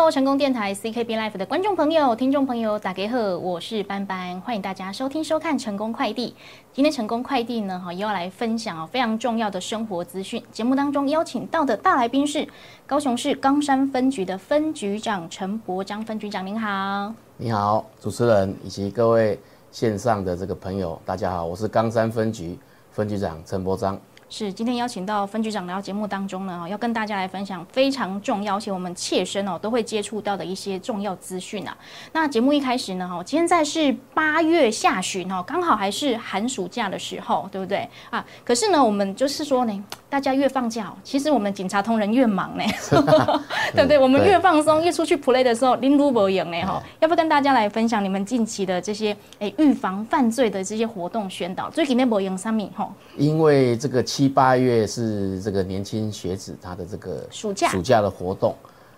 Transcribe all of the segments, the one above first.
Hello，成功电台 CKB Life 的观众朋友、听众朋友，大家好，我是班班，欢迎大家收听收看成功快递。今天成功快递呢，哈，又要来分享哦非常重要的生活资讯。节目当中邀请到的大来宾是高雄市冈山分局的分局长陈伯章分局长，您好。你好，主持人以及各位线上的这个朋友，大家好，我是冈山分局分局长陈伯章。是今天邀请到分局长来到节目当中呢，要跟大家来分享非常重要，且我们切身哦都会接触到的一些重要资讯啊。那节目一开始呢，哈，现在是八月下旬哦，刚好还是寒暑假的时候，对不对啊？可是呢，我们就是说呢，大家越放假，其实我们警察同仁越忙呢，对不对？我们越放松，越出去 play 的时候，拎都不赢呢，哈。要不跟大家来分享你们近期的这些诶预防犯罪的这些活动宣导？最近那不赢三米哈？因为这个。七八月是这个年轻学子他的这个暑假暑假的活动，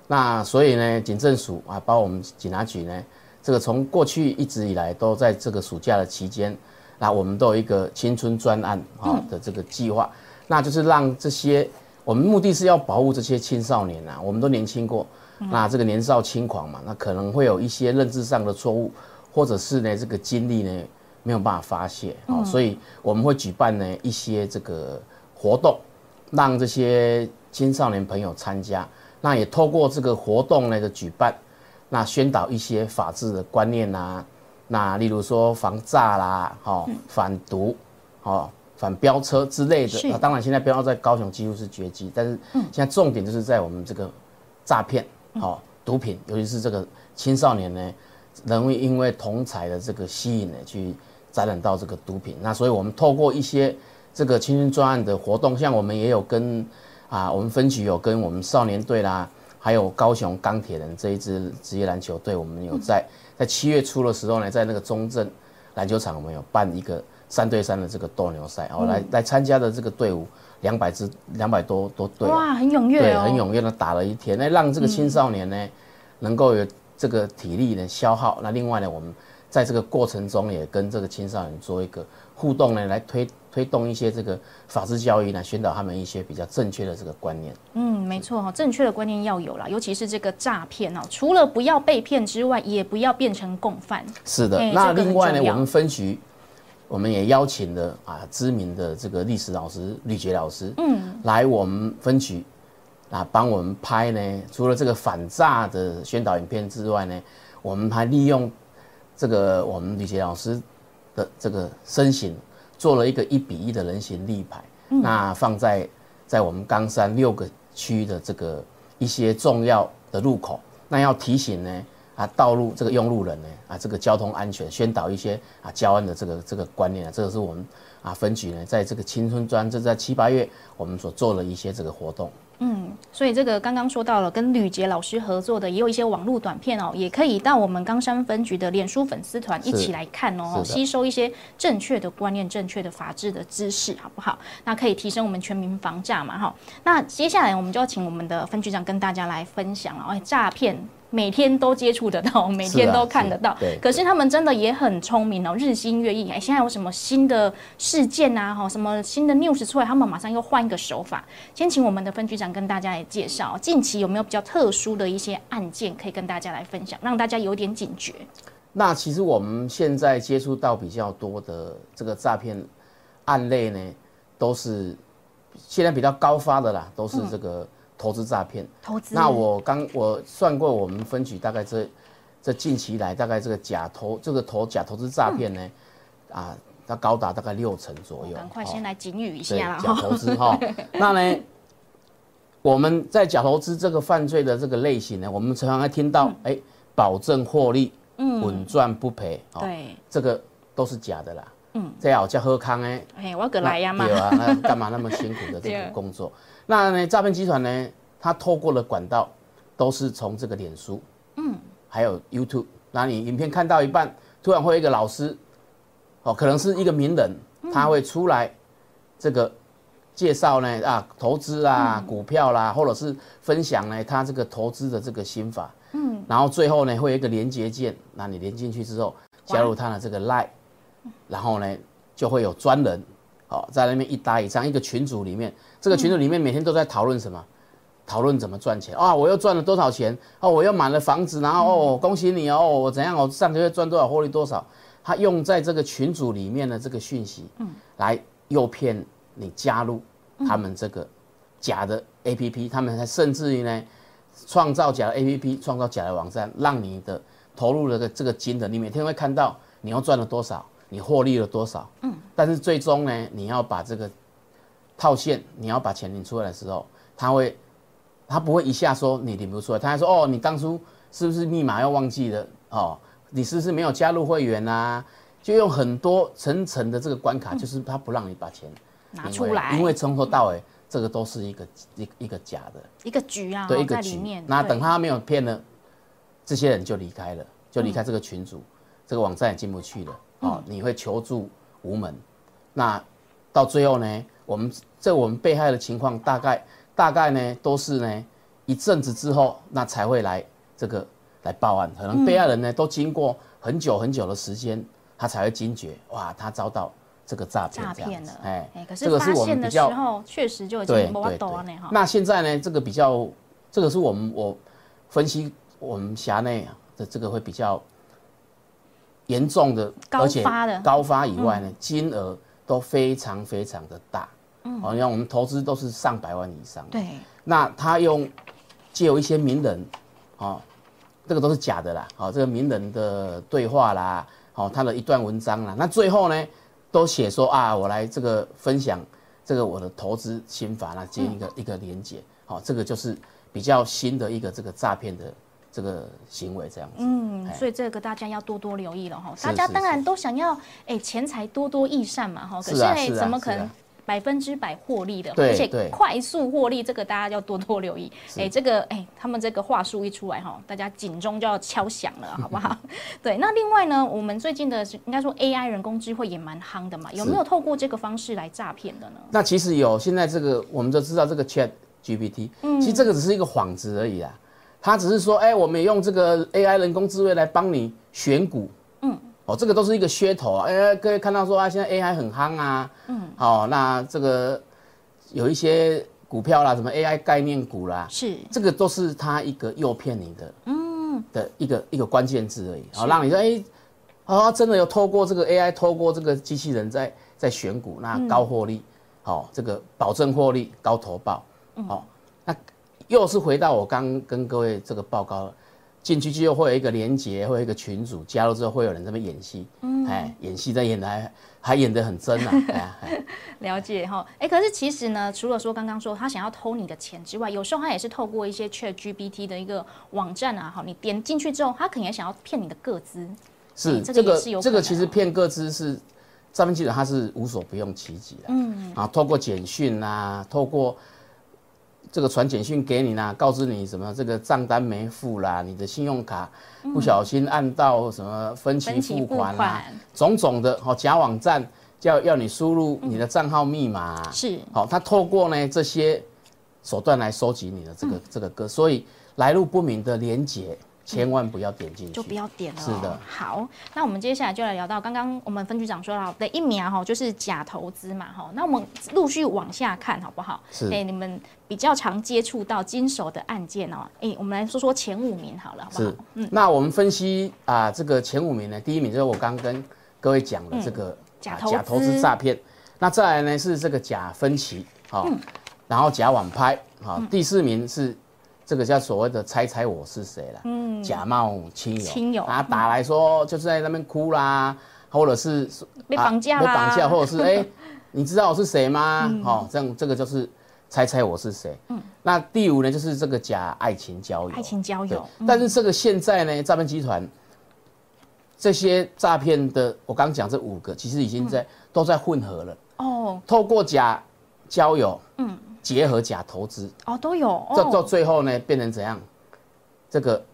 那所以呢，警政署啊，包括我们警察局呢，这个从过去一直以来都在这个暑假的期间，那我们都有一个青春专案啊的这个计划，那就是让这些我们目的是要保护这些青少年啊，我们都年轻过，那这个年少轻狂嘛，那可能会有一些认知上的错误，或者是呢这个经历呢没有办法发泄。啊，所以我们会举办呢一些这个。活动让这些青少年朋友参加，那也透过这个活动呢的举办，那宣导一些法治的观念呐，那例如说防诈啦，哦，反毒，哦，反飙车之类的。那当然现在飙在高雄几乎是绝迹，但是现在重点就是在我们这个诈骗，哦，毒品，尤其是这个青少年呢，容易因为同才的这个吸引呢，去沾染到这个毒品。那所以我们透过一些。这个青春专案的活动，像我们也有跟啊，我们分局有跟我们少年队啦，还有高雄钢铁人这一支职业篮球队，我们有在在七月初的时候呢，在那个中正篮球场，我们有办一个三对三的这个斗牛赛，哦，来来参加的这个队伍两百支两百多多队，哇，很踊跃对，很踊跃的打了一天，那让这个青少年呢能够有这个体力的消耗，那另外呢，我们在这个过程中也跟这个青少年做一个互动呢，来推。推动一些这个法治教育呢，宣导他们一些比较正确的这个观念。嗯，没错哈，正确的观念要有啦，尤其是这个诈骗哦，除了不要被骗之外，也不要变成共犯。是的，那另外呢，我们分局我们也邀请了啊知名的这个历史老师吕杰老师，嗯，来我们分局啊帮我们拍呢，除了这个反诈的宣导影片之外呢，我们还利用这个我们吕杰老师的这个身形。做了一个一比一的人形立牌，那放在在我们冈山六个区的这个一些重要的路口，那要提醒呢啊道路这个用路人呢啊这个交通安全，宣导一些啊交安的这个这个观念啊，这个是我们啊分局呢在这个青春专，这在七八月我们所做了一些这个活动。嗯，所以这个刚刚说到了跟吕杰老师合作的，也有一些网络短片哦，也可以到我们冈山分局的脸书粉丝团一起来看哦，吸收一些正确的观念、正确的法治的知识，好不好？那可以提升我们全民防诈嘛，哈。那接下来我们就要请我们的分局长跟大家来分享了，哎，诈骗。每天都接触得到，每天都看得到。对。可是他们真的也很聪明哦，日新月异。哎，现在有什么新的事件啊？哈，什么新的 news 出来，他们马上又换一个手法。先请我们的分局长跟大家来介绍，近期有没有比较特殊的一些案件可以跟大家来分享，让大家有点警觉。那其实我们现在接触到比较多的这个诈骗案类呢，都是现在比较高发的啦，都是这个。投资诈骗，投资。那我刚我算过，我们分局大概这这近期来，大概这个假投这个投假投资诈骗呢，啊，它高达大概六成左右。赶快先来警语一下假投资哈。那呢，我们在假投资这个犯罪的这个类型呢，我们常常听到，哎，保证获利，嗯，稳赚不赔，对，这个都是假的啦。嗯，这样叫喝康哎，哎，我要来呀嘛。对啊，那干嘛那么辛苦的这个工作？那呢，诈骗集团呢，他透过的管道都是从这个脸书，嗯，还有 YouTube。那你影片看到一半，突然会有一个老师，哦，可能是一个名人，他会出来这个介绍呢啊，投资啊，股票啦，或者是分享呢他这个投资的这个心法，嗯，然后最后呢会有一个连接键，那你连进去之后，加入他的这个 Line，然后呢就会有专人。哦，在那边一搭一唱，一个群组里面，这个群组里面每天都在讨论什么？讨论怎么赚钱。啊，我又赚了多少钱？哦，我又买了房子，然后哦，恭喜你哦，我怎样，我上个月赚多少，获利多少，他用在这个群组里面的这个讯息，嗯，来诱骗你加入他们这个假的 A P P，他们还甚至于呢，创造假的 A P P，创造假的网站，让你的投入了个这个金的，你每天会看到你又赚了多少，你获利了多少，嗯，但是最终呢，你要把这个套现，你要把钱领出来的时候，他会。他不会一下说你领不出来，他还说哦，你当初是不是密码要忘记了？哦，你是不是没有加入会员啊？就用很多层层的这个关卡，就是他不让你把钱拿出来，因为从头到尾这个都是一个一一个假的一个局啊，对，一个局。那等他没有骗了，这些人就离开了，就离开这个群组，这个网站也进不去了。哦，你会求助无门。那到最后呢，我们这我们被害的情况大概。大概呢都是呢一阵子之后，那才会来这个来报案。可能被害人呢都经过很久很久的时间，他才会惊觉，哇，他遭到这个诈骗。诈骗了，哎，可是发现的时候确实就已经没多呢哈。那现在呢，这个比较，这个是我们我分析我们辖内的这个会比较严重的，高发的高发以外呢，金额都非常非常的大。嗯，好像我们投资都是上百万以上。对，那他用借由一些名人，哦，这个都是假的啦。好，这个名人的对话啦，好，他的一段文章啦，那最后呢，都写说啊，我来这个分享这个我的投资心法啦，建一个一个连接。好，这个就是比较新的一个这个诈骗的这个行为这样子。嗯，所以这个大家要多多留意了哈。大家当然都想要哎钱财多多益善嘛哈，可是哎怎么可能？百分之百获利的，而且快速获利，这个大家要多多留意。哎，这个哎，他们这个话术一出来哈，大家警钟就要敲响了，好不好？对，那另外呢，我们最近的应该说 AI 人工智慧也蛮夯的嘛，有没有透过这个方式来诈骗的呢？那其实有，现在这个我们都知道这个 Chat GPT，嗯，其实这个只是一个幌子而已啊，它只是说，哎，我们用这个 AI 人工智慧来帮你选股。嗯。哦，这个都是一个噱头啊！哎，各位看到说啊，现在 AI 很夯啊，嗯，好，那这个有一些股票啦，什么 AI 概念股啦，是。这个都是他一个诱骗你的，嗯，的一个一个关键字而已，好，让你说，哎，啊，真的有透过这个 AI，透过这个机器人在在选股，那高获利，好，这个保证获利，高投报，好，那又是回到我刚跟各位这个报告了。进去之后会有一个连接，会有一个群组，加入之后会有人这么演戏，嗯，哎，演戏在演的还还演得很真啊，了解哈，哎，可是其实呢，除了说刚刚说他想要偷你的钱之外，有时候他也是透过一些 Chat GPT 的一个网站啊，哈，你点进去之后，他可能也想要骗你的个资，是这个这个其实骗个资是诈骗记者他是无所不用其极的，嗯，啊，透过简讯啊，透过。这个传简讯给你呢，告知你什么这个账单没付啦，你的信用卡不小心按到什么分期付款啦，种种的哦假网站叫要你输入你的账号密码，是。好，他透过呢这些手段来收集你的这个这个歌，所以来路不明的连接。千万不要点进去，就不要点了。是的，好，那我们接下来就来聊到刚刚我们分局长说了的疫苗哈，就是假投资嘛哈。那我们陆续往下看好不好？是，哎，你们比较常接触到经手的案件哦，哎，我们来说说前五名好了，好不好？嗯，那我们分析啊，这个前五名呢，第一名就是我刚跟各位讲的这个假投资诈骗，那再来呢是这个假分期，好，然后假网拍，好，第四名是。这个叫所谓的猜猜我是谁了，嗯，假冒亲友，亲友。啊，打来说就是在那边哭啦，或者是被绑架被绑架，或者是 哎，你知道我是谁吗？哦，这样这个就是猜猜我是谁。嗯，那第五呢，就是这个假爱情交友，爱情交友。但是这个现在呢，诈骗集团这些诈骗的，我刚讲这五个，其实已经在都在混合了。哦，透过假交友，嗯。结合假投资哦，都有。这到最后呢，变成怎样？这个，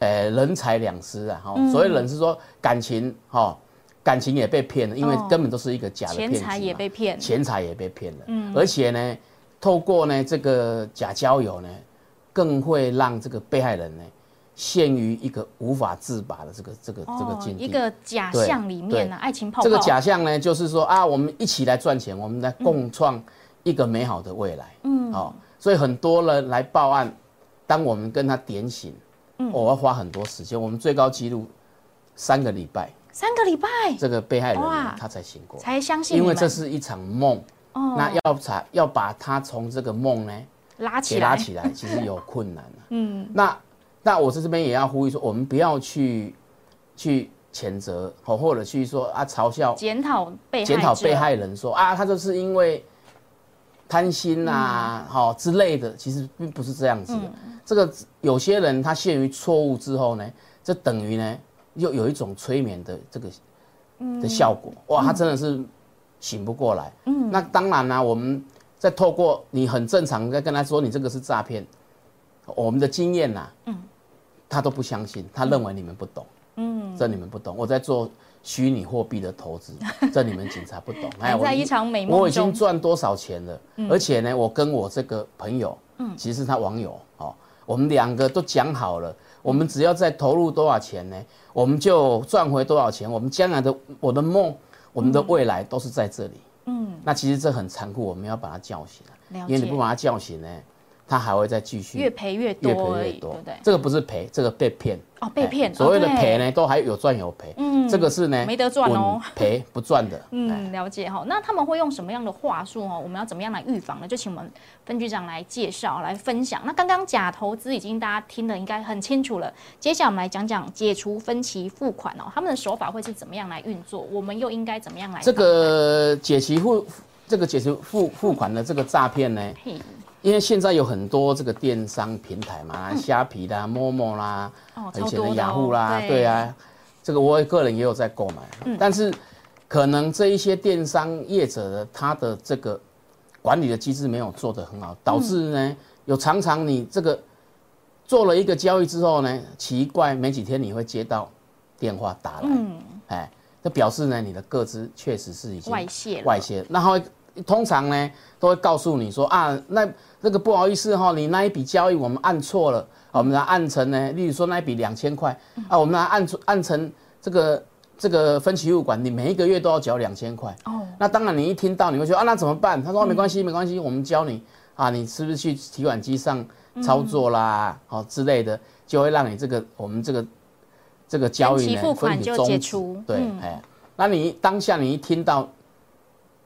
呃，人财两失啊！哈，所谓人是说感情哈，感情也被骗了，因为根本都是一个假的骗钱财也被骗，钱财也被骗了。嗯，而且呢，透过呢这个假交友呢，更会让这个被害人呢陷于一个无法自拔的这个这个这个境地。一个假象里面呢，爱情泡泡。这个假象呢，就是说啊，我们一起来赚钱，我们来共创。一个美好的未来，嗯，好，所以很多人来报案，当我们跟他点醒，嗯，我要花很多时间。我们最高纪录三个礼拜，三个礼拜，这个被害人哇他才醒过，才相信因为这是一场梦。哦。那要才要把他从这个梦呢拉起来，拉起来，其实有困难啊。嗯，那那我在这边也要呼吁说，我们不要去去谴责或或者去说啊嘲笑检讨被检讨被害人说啊，他就是因为贪心呐、嗯好、之类的，其实并不是这样子的。这个有些人他陷于错误之后呢，这等于呢又有一种催眠的这个嗯的效果。哇，他真的是醒不过来。嗯，那当然啦、我们在透过你很正常在跟他说你这个是诈骗，我们的经验呐、嗯，他都不相信，他认为你们不懂。嗯，这你们不懂，我在做虚拟货币的投资，这你们警察不懂。哎 还在一场美梦我已经中赚多少钱了？而且呢，我跟我这个朋友，嗯，其实是他网友哦，我们两个都讲好了，我们只要再投入多少钱呢，我们就赚回多少钱。我们将来的我的梦，我们的未来都是在这里。嗯，那其实这很残酷，我们要把他叫醒了因为你不把他叫醒呢，他还会再继续越赔越越多越，赔越多对不对？这个不是赔，这个被骗。哦，被骗，哎所谓的赔呢，都还有赚有赔。嗯，这个是呢，没得赚哦稳赔不赚的。嗯，嗯，了解哈。那他们会用什么样的话术哦？我们要怎么样来预防呢？就请我们分局长来介绍、来分享。那刚刚假投资已经大家听的应该很清楚了，接下来我们来讲讲解除分期付款哦，他们的手法会是怎么样来运作？我们又应该怎么样来这？个解期付这个解除付付款的这个诈骗呢，嘿，因为现在有很多这个电商平台嘛，虾皮啦、陌陌啦，哦，以前的超多的雅虎啦，哦对，啊，这个我个人也有在购买，但是可能这一些电商业者的他的这个管理的机制没有做得很好，导致呢有常常你这个做了一个交易之后呢，奇怪没几天你会接到电话打来，嗯，哎，这表示呢你的个资确实是已经外泄，外泄，那他会通常呢都会告诉你说啊，那那个不好意思哈、你那一笔交易我们按错了，我们来按成呢，例如说那一笔两千块啊，我们来按出按成这个这个分期付款，你每一个月都要缴两千块。哦，那当然你一听到你会说啊，那怎么办？他说、啊没关系没关系，我们教你啊，你是不是去提款机上操作啦，好、之类的，就会让你这个我们这个这个交易呢分期付款就解除。对，嗯。哎，那你当下你一听到，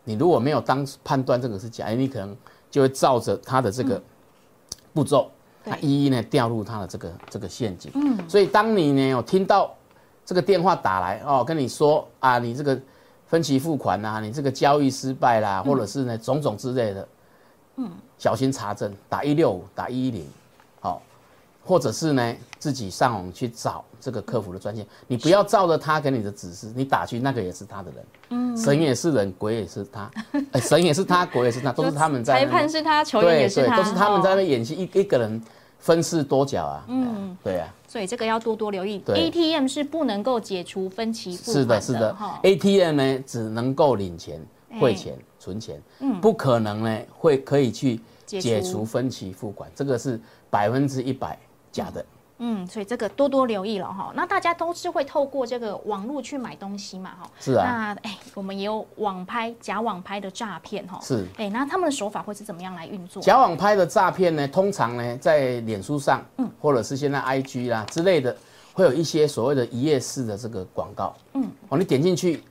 你如果没有当判断这个是假，你可能就会照着他的这个步骤，一一呢掉入他的这个这个陷阱。嗯，所以当你呢有听到这个电话打来哦，跟你说啊，你这个分期付款呐、你这个交易失败啦，或者是呢种种之类的，嗯，小心查证，打一六五，打一一零，好，或者是呢自己上网去找这个客服的专线，你不要照着他给你的指示，你打去那个也是他的人，嗯，神也是人，鬼也是他，哎神也是他，鬼也是他，都是他们在裁判是他，球员也是他，都是他们在那演戏，一一个人分饰多角啊，嗯，对啊。所以这个要多多留意。对 ATM 是不能够解除分期付款是的，是的。哈。，ATM 呢只能够领钱、哎汇钱、存钱，嗯。不可能呢会可以去解除。分期付款，这个是百分之一百假的。嗯，所以这个多多留意了哈。那大家都是会透过这个网络去买东西嘛哈。是啊，那哎，我们也有网拍、假网拍的诈骗哈。是哎，那他们的手法会是怎么样来运作？假网拍的诈骗呢，通常呢在脸书上，嗯或者是现在 IG 啦之类的，会有一些所谓的一页式的这个广告，嗯，哦，你点进去，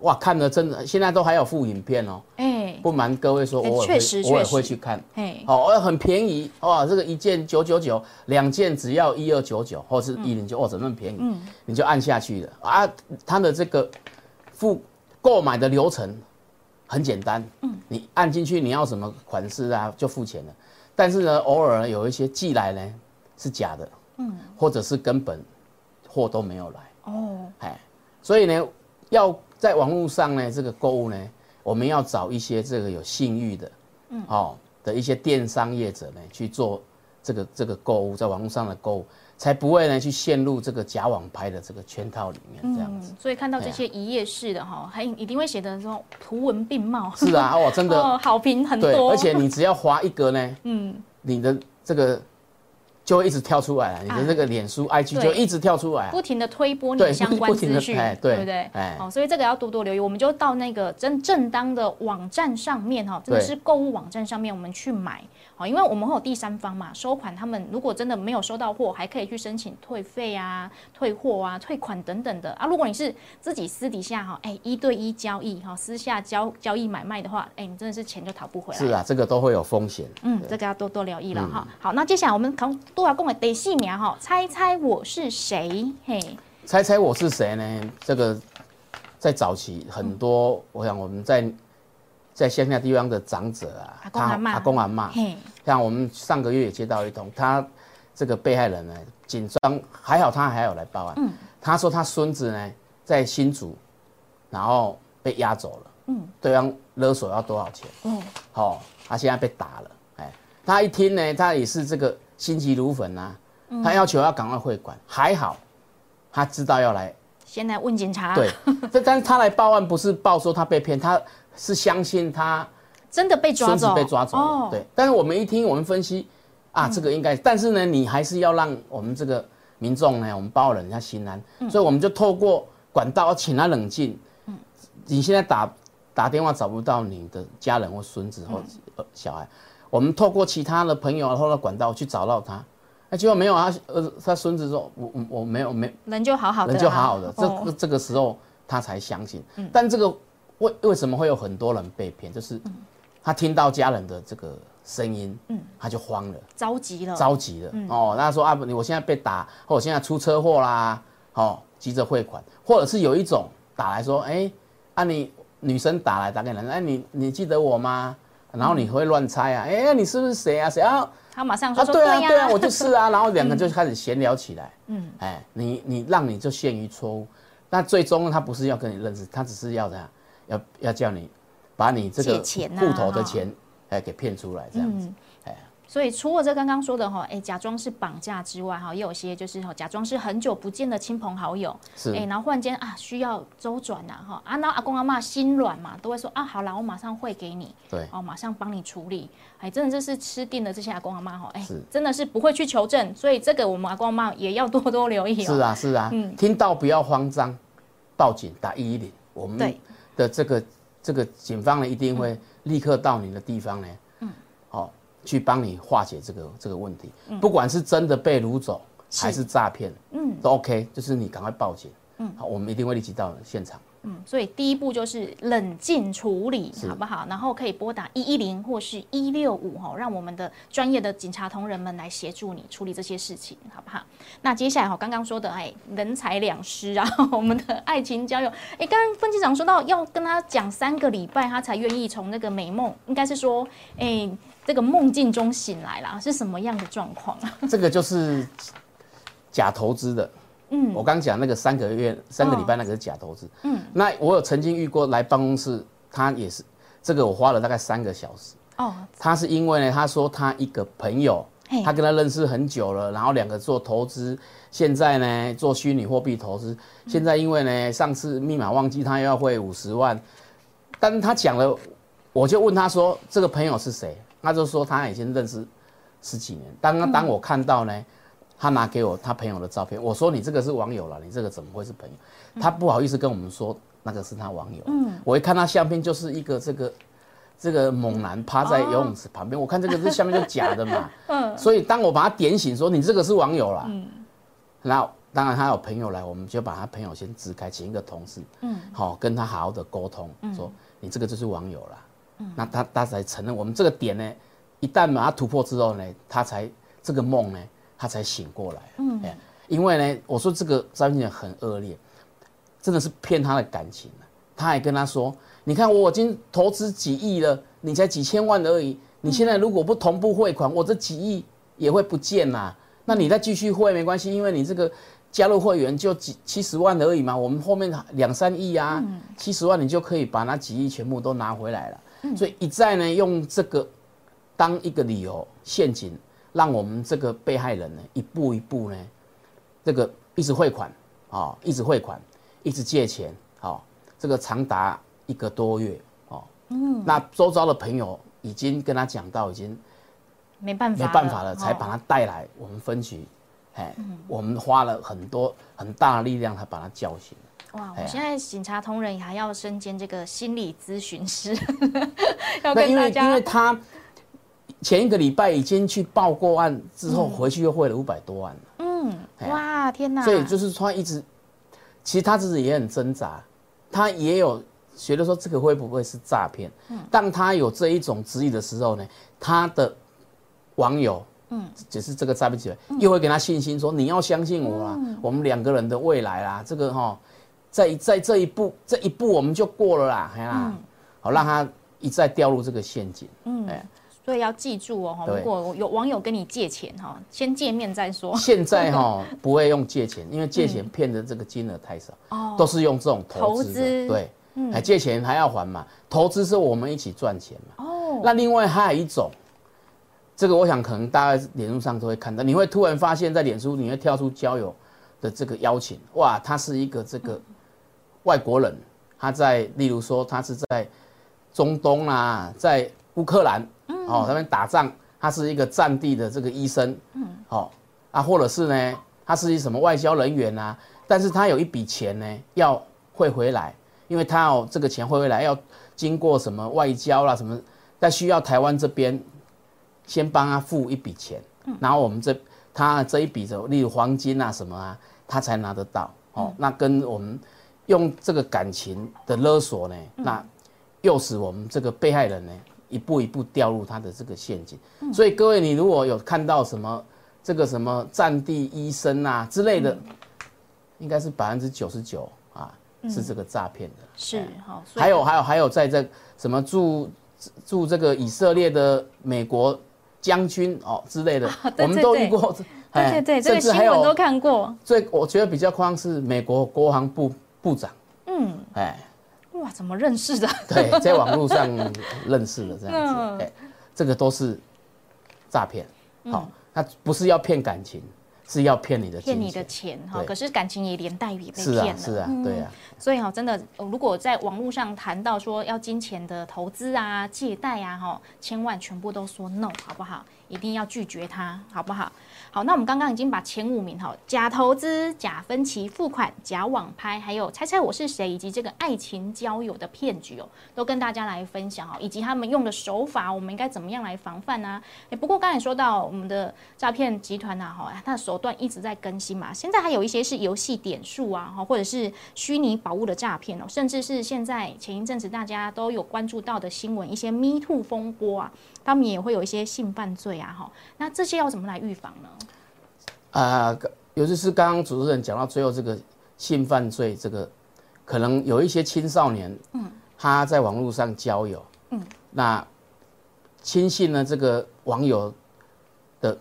哇，看了真的，现在都还有副影片哦。哎，不瞒各位说，我偶尔确实会偶尔确实。会去看，嘿，哦，很便宜哇，这个一件九九九，两件只要一二九九，或是一零九，哦，怎么那么便宜？嗯，你就按下去了。啊。它的这个付购买的流程很简单，嗯，你按进去你要什么款式啊，就付钱了。但是呢，偶尔有一些寄来呢是假的，嗯，或者是根本货都没有来，哦，哎，所以呢，要在网络上呢，这个购物呢，我们要找一些这个有信誉的，嗯，哦的一些电商业者呢去做这个这个购物，在网络上的购物，才不会呢去陷入这个假网拍的这个圈套里面，这样子。嗯，所以看到这些一页式的哈，还一定会写的说图文并茂，是啊，哦，真的，哦，好评很对，多，而且你只要划一格呢，嗯，你的这个就会一直跳出来了，你的那个脸书、IG 就一直跳出来，不停的推播对你相关资讯，哎对对不对？哎哦，所以这个要多多留意。我们就到那个真正当的网站上面哈，真的是购物网站上面，我们去买。好，因为我们会有第三方嘛，收款他们如果真的没有收到货，还可以去申请退费啊、退货啊、退款等等的啊。如果你是自己私底下哈，哎一对一交易哈，私下交交易买卖的话，哎，你真的是钱就讨不回来。是啊，这个都会有风险。嗯，这个要多多留意了哈。好，那接下来我们考多少共的得细苗哈，猜猜我是谁？嘿，猜猜我是谁呢？这个在早期很多，我想我们在在乡下地方的长者啊，阿公阿嬷阿公阿妈，嘿，像我们上个月也接到一通，他这个被害人呢紧张，还好他还有来报案。嗯他说他孙子呢在新竹，然后被押走了。嗯，对方勒索要多少钱？哦，哦，他现在被打了。哎，他一听呢，他也是这个心急如焚啊，嗯他要求要赶快汇款，还好他知道要来先来问警察，对，这 但是他来报案不是报说他被骗，他是相信他真的被抓走，被抓走了。哦，对，但是我们一听，我们分析啊，这个应该，但是呢，你还是要让我们这个民众呢，我们报人家心安，嗯。所以我们就透过管道请他冷静。你现在打打电话找不到你的家人或孙子或呃小孩，我们透过其他的朋友或者管道去找到他。那结果没有啊，呃，他孙子说，我我我没有没人就好好的啊，人就好好的，这这个时候他才相信。嗯但这个为为什么会有很多人被骗？就是他听到家人的这个声音，嗯他就慌了，着急了，着急了。哦，那他说啊，不，我现在被打，或我现在出车祸啦，哦，急着汇款，或者是有一种打来说，哎，啊你女生打来打给男生，哎你你记得我吗？然后你会乱猜啊，哎，你是不是谁啊？谁？啊？他马上啊，对啊，对啊，我就是啊，然后两个就开始闲聊起来，嗯，哎，你你让你就陷于错误，那最终他不是要跟你认识，他只是要这样，要要叫你把你这个户头的哈。钱哎给骗出来这样子，哎，所以除了这刚刚说的哈，哎，假装是绑架之外哈，也有些就是哈，假装是很久不见的亲朋好友，是。哎，然后忽然间啊需要周转呐哈，啊，然后阿公阿妈心软嘛，都会说啊，好啦，我马上汇给你，对，哦，马上帮你处理，哎，真的这是吃定了这些阿公阿妈哈，哎是，真的是不会去求证，所以这个我们阿公阿妈也要多多留意哦。是啊是啊，嗯。听到不要慌张，报警打一一零，我们对。的这个这个警方呢一定会立刻到你的地方呢，去帮你化解这个这个问题，不管是真的被掳走还是诈骗，嗯，都 OK，就是你赶快报警，嗯，好，我们一定会立即到现场。嗯，所以第一步就是冷静处理，好不好？然后可以拨打一一零或是一六五哈，让我们的专业的警察同仁们来协助你处理这些事情，好不好？那接下来哈，刚刚说的哎，人财两失啊，我们的爱情交友，哎，刚刚分局长说到要跟他讲三个礼拜，他才愿意从那个美梦，应该是说，哎，这个梦境中醒来啦，是什么样的状况啊？这个就是假投资的。嗯，我刚讲那个三个月、三个礼拜那个是假投资。嗯，那我有曾经遇过来办公室，他也是这个我花了大概三个小时。哦，他是因为呢，他说他一个朋友，他跟他认识很久了，然后两个做投资，现在呢做虚拟货币投资，现在因为呢上次密码忘记，他又要汇五十万，但是他讲了，我就问他说这个朋友是谁，他就说他已经认识十几年。当当我看到呢，他拿给我他朋友的照片，我说你这个是网友了，你这个怎么会是朋友？他不好意思跟我们说那个是他网友。嗯，我一看他相片就是一个这个这个猛男趴在游泳池旁边，我看这个这下面就假的嘛。嗯，所以当我把他点醒说你这个是网友啦，嗯，然后当然他有朋友来，我们就把他朋友先支开，请一个同事，嗯，好跟他好好的沟通，说你这个就是网友啦。嗯，那他他才承认我们这个点呢，一旦把它突破之后呢，他才这个梦呢，他才醒过来。嗯，哎，因为呢，我说这个张先生很恶劣，真的是骗他的感情啊他还跟他说：“你看我已经投资几亿了，你才几千万而已。你现在如果不同步汇款，我这几亿也会不见呐。那你再继续汇没关系，因为你这个加入会员就几七十万而已嘛。我们后面两三亿啊，七十万你就可以把那几亿全部都拿回来了。所以一再呢用这个当一个理由陷阱，让我们这个被害人呢一步一步呢，这个一直汇款啊、一直汇款，一直借钱，好、这个长达一个多月哦。嗯，那周遭的朋友已经跟他讲到，已经没办法，没办法了，才把他带来我们分局，哎，我们花了很多很大的力量才把他叫醒。哇！我现在警察同仁还要身兼这个心理咨询师，要跟大家，因为他前一个礼拜已经去报过案，之后回去又汇了五百多万了。嗯，哇，天哪！所以就是他一直，其实他自己也很挣扎，他也有觉得说这个会不会是诈骗？嗯，当他有这一种质疑的时候呢，他的网友，嗯，只是这个诈骗集团又会给他信心说你要相信我啦，我们两个人的未来啦，这个哈。在在这一步，这一步我们就过了啦，哎呀，好让他一再掉入这个陷阱。嗯，哎，所以要记住哦，如果有网友跟你借钱哈，先见面再说。现在哈 不会用借钱，因为借钱骗的这个金额太少，哦，都是用这种投资。对，哎，借钱还要还嘛，投资是我们一起赚钱嘛。哦，那另外还有一种，这个我想可能大家脸书上都会看到，你会突然发现，在脸书你会跳出交友的这个邀请，哇，他是一个这个。外国人，他在，例如说，他是在中东啊，在乌克兰，哦，那边打仗，他是一个战地的这个医生，嗯，哦，啊，或者是呢，他是一什么外交人员啊，但是他有一笔钱呢，要汇回来，因为他要这个钱汇回来，要经过什么外交啦什么，但需要台湾这边先帮他付一笔钱，然后我们这他这一笔的，例如黄金啊什么啊，他才拿得到，哦，那跟我们。用这个感情的勒索呢，那诱使我们这个被害人呢一步一步掉入他的这个陷阱。所以各位，你如果有看到什么这个什么战地医生啊之类的，应该是百分之九十九啊是这个诈骗的。是好，还有还有还有在这什么驻驻这个以色列的美国将军哦之类的，我们都遇过。对对对，这个新闻都看过。最我觉得比较夸张是美国国防部。部长，嗯，哎，哇，怎么认识的？对，在网络上认识的这样子，哎，这个都是诈骗。好，他不是要骗感情。是要骗你的骗你的钱哈，可是感情也连带也被骗了，是啊，对啊。所以哈，真的，如果在网络上谈到说要金钱的投资啊、借贷啊，哈，千万全部都说 no，好不好？一定要拒绝他，好不好？好，那我们刚刚已经把前五名哈，假投资、假分期付款、假网拍，还有猜猜我是谁，以及这个爱情交友的骗局哦，都跟大家来分享哦，以及他们用的手法，我们应该怎么样来防范呢？哎，不过刚才说到我们的诈骗集团呐，哈，他的手。段一直在更新嘛，现在还有一些是游戏点数啊，哈，或者是虚拟宝物的诈骗哦，甚至是现在前一阵子大家都有关注到的新闻，一些 Me Too 风波啊，他们也会有一些性犯罪啊，哈，那这些要怎么来预防呢？啊，尤其是刚刚主持人讲到最后这个性犯罪，这个可能有一些青少年，嗯，他在网络上交友，嗯，那轻信呢这个网友的。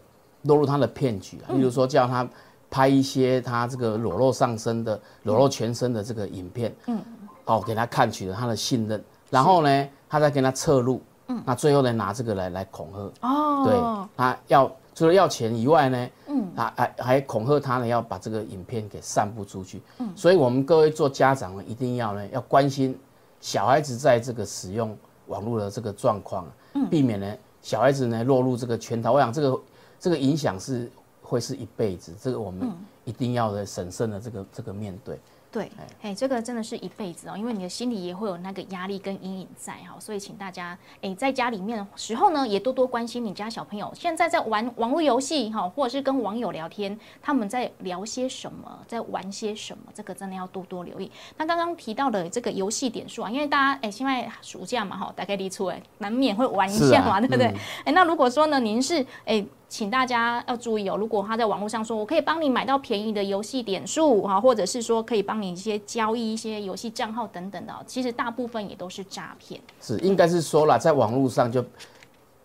落入他的骗局啊，例如说叫他拍一些他这个裸露上身的、裸露全身的这个影片，嗯，哦，给他看取了他的信任，然后呢，他再跟他侧录，嗯，那最后呢，拿这个来来恐吓，哦，对，他要除了要钱以外呢，嗯，啊还还恐吓他呢，要把这个影片给散布出去，嗯，所以我们各位做家长呢，一定要呢要关心小孩子在这个使用网络的这个状况，嗯，避免呢小孩子呢落入这个圈套。我想这个。这个影响是会是一辈子，这个我们一定要的审慎的这个这个面对。对，哎，这个真的是一辈子哦，因为你的心里也会有那个压力跟阴影在哈，所以请大家哎，在家里面的时候呢，也多多关心你家小朋友现在在玩网络游戏哈，或者是跟网友聊天，他们在聊些什么，在玩些什么，这个真的要多多留意。那刚刚提到的这个游戏点数啊，因为大家哎，现在暑假嘛哈，大概离出哎，难免会玩一下嘛，对不对？哎，那如果说呢，您是哎。请大家要注意哦，如果他在网络上说我可以帮你买到便宜的游戏点数哈，或者是说可以帮你一些交易一些游戏账号等等的，其实大部分也都是诈骗。是，应该是说了，在网络上就。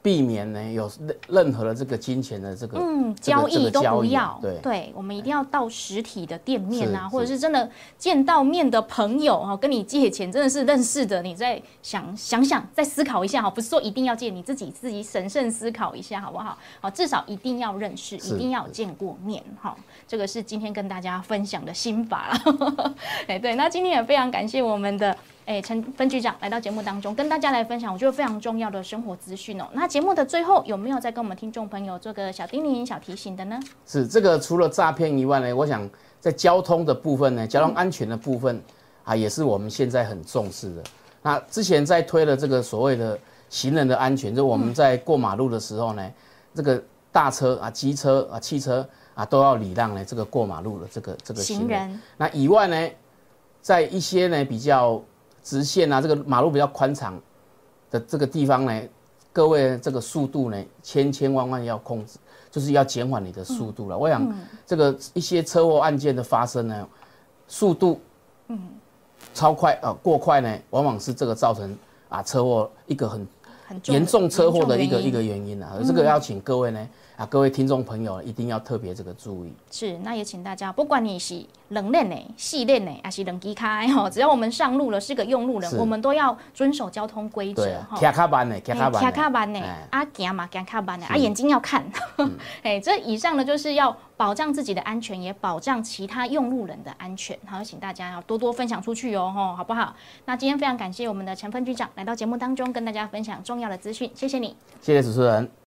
避免呢有任任何的这个金钱的这个嗯交易都不要对对，我们一定要到实体的店面啊，或者是真的见到面的朋友哈，跟你借钱真的是认识的，你再想想想再思考一下哈，不是说一定要借，你自己自己审慎思考一下好不好？好，至少一定要认识，一定要见过面哈。这个是今天跟大家分享的心法了。哎，对，那今天也非常感谢我们的。哎陈分局长来到节目当中，跟大家来分享，我觉得非常重要的生活资讯哦。那节目的最后有没有再跟我们听众朋友做个小叮咛、小提醒的呢？是这个除了诈骗以外呢，我想在交通的部分呢，交通安全的部分啊，也是我们现在很重视的。那之前在推了这个所谓的行人的安全，就我们在过马路的时候呢，这个大车啊、机车啊、汽车啊都要礼让呢这个过马路的这个这个行人。行人那以外呢，在一些呢比较直线啊，这个马路比较宽敞的这个地方呢，各位这个速度呢，千千万万要控制，就是要减缓你的速度了。我想这个一些车祸案件的发生呢，速度嗯超快啊、过快呢，往往是这个造成啊车祸一个很严重车祸的一个一个原因啊。这个要请各位呢啊各位听众朋友一定要特别这个注意。是，那也请大家，不管你是冷链呢、细链呢，还是冷机开哈，只要我们上路了，是个用路人，我们都要遵守交通规则对。卡卡班呢，卡卡班呢，卡卡班呢哎，啊行嘛，行卡班呢，啊眼睛要看，哎，这以上呢就是要保障自己的安全，也保障其他用路人的安全。好，请大家要多多分享出去哦，吼，好不好？那今天非常感谢我们的陈分局长来到节目当中，跟大家分享重要的资讯，谢谢你。谢谢主持人。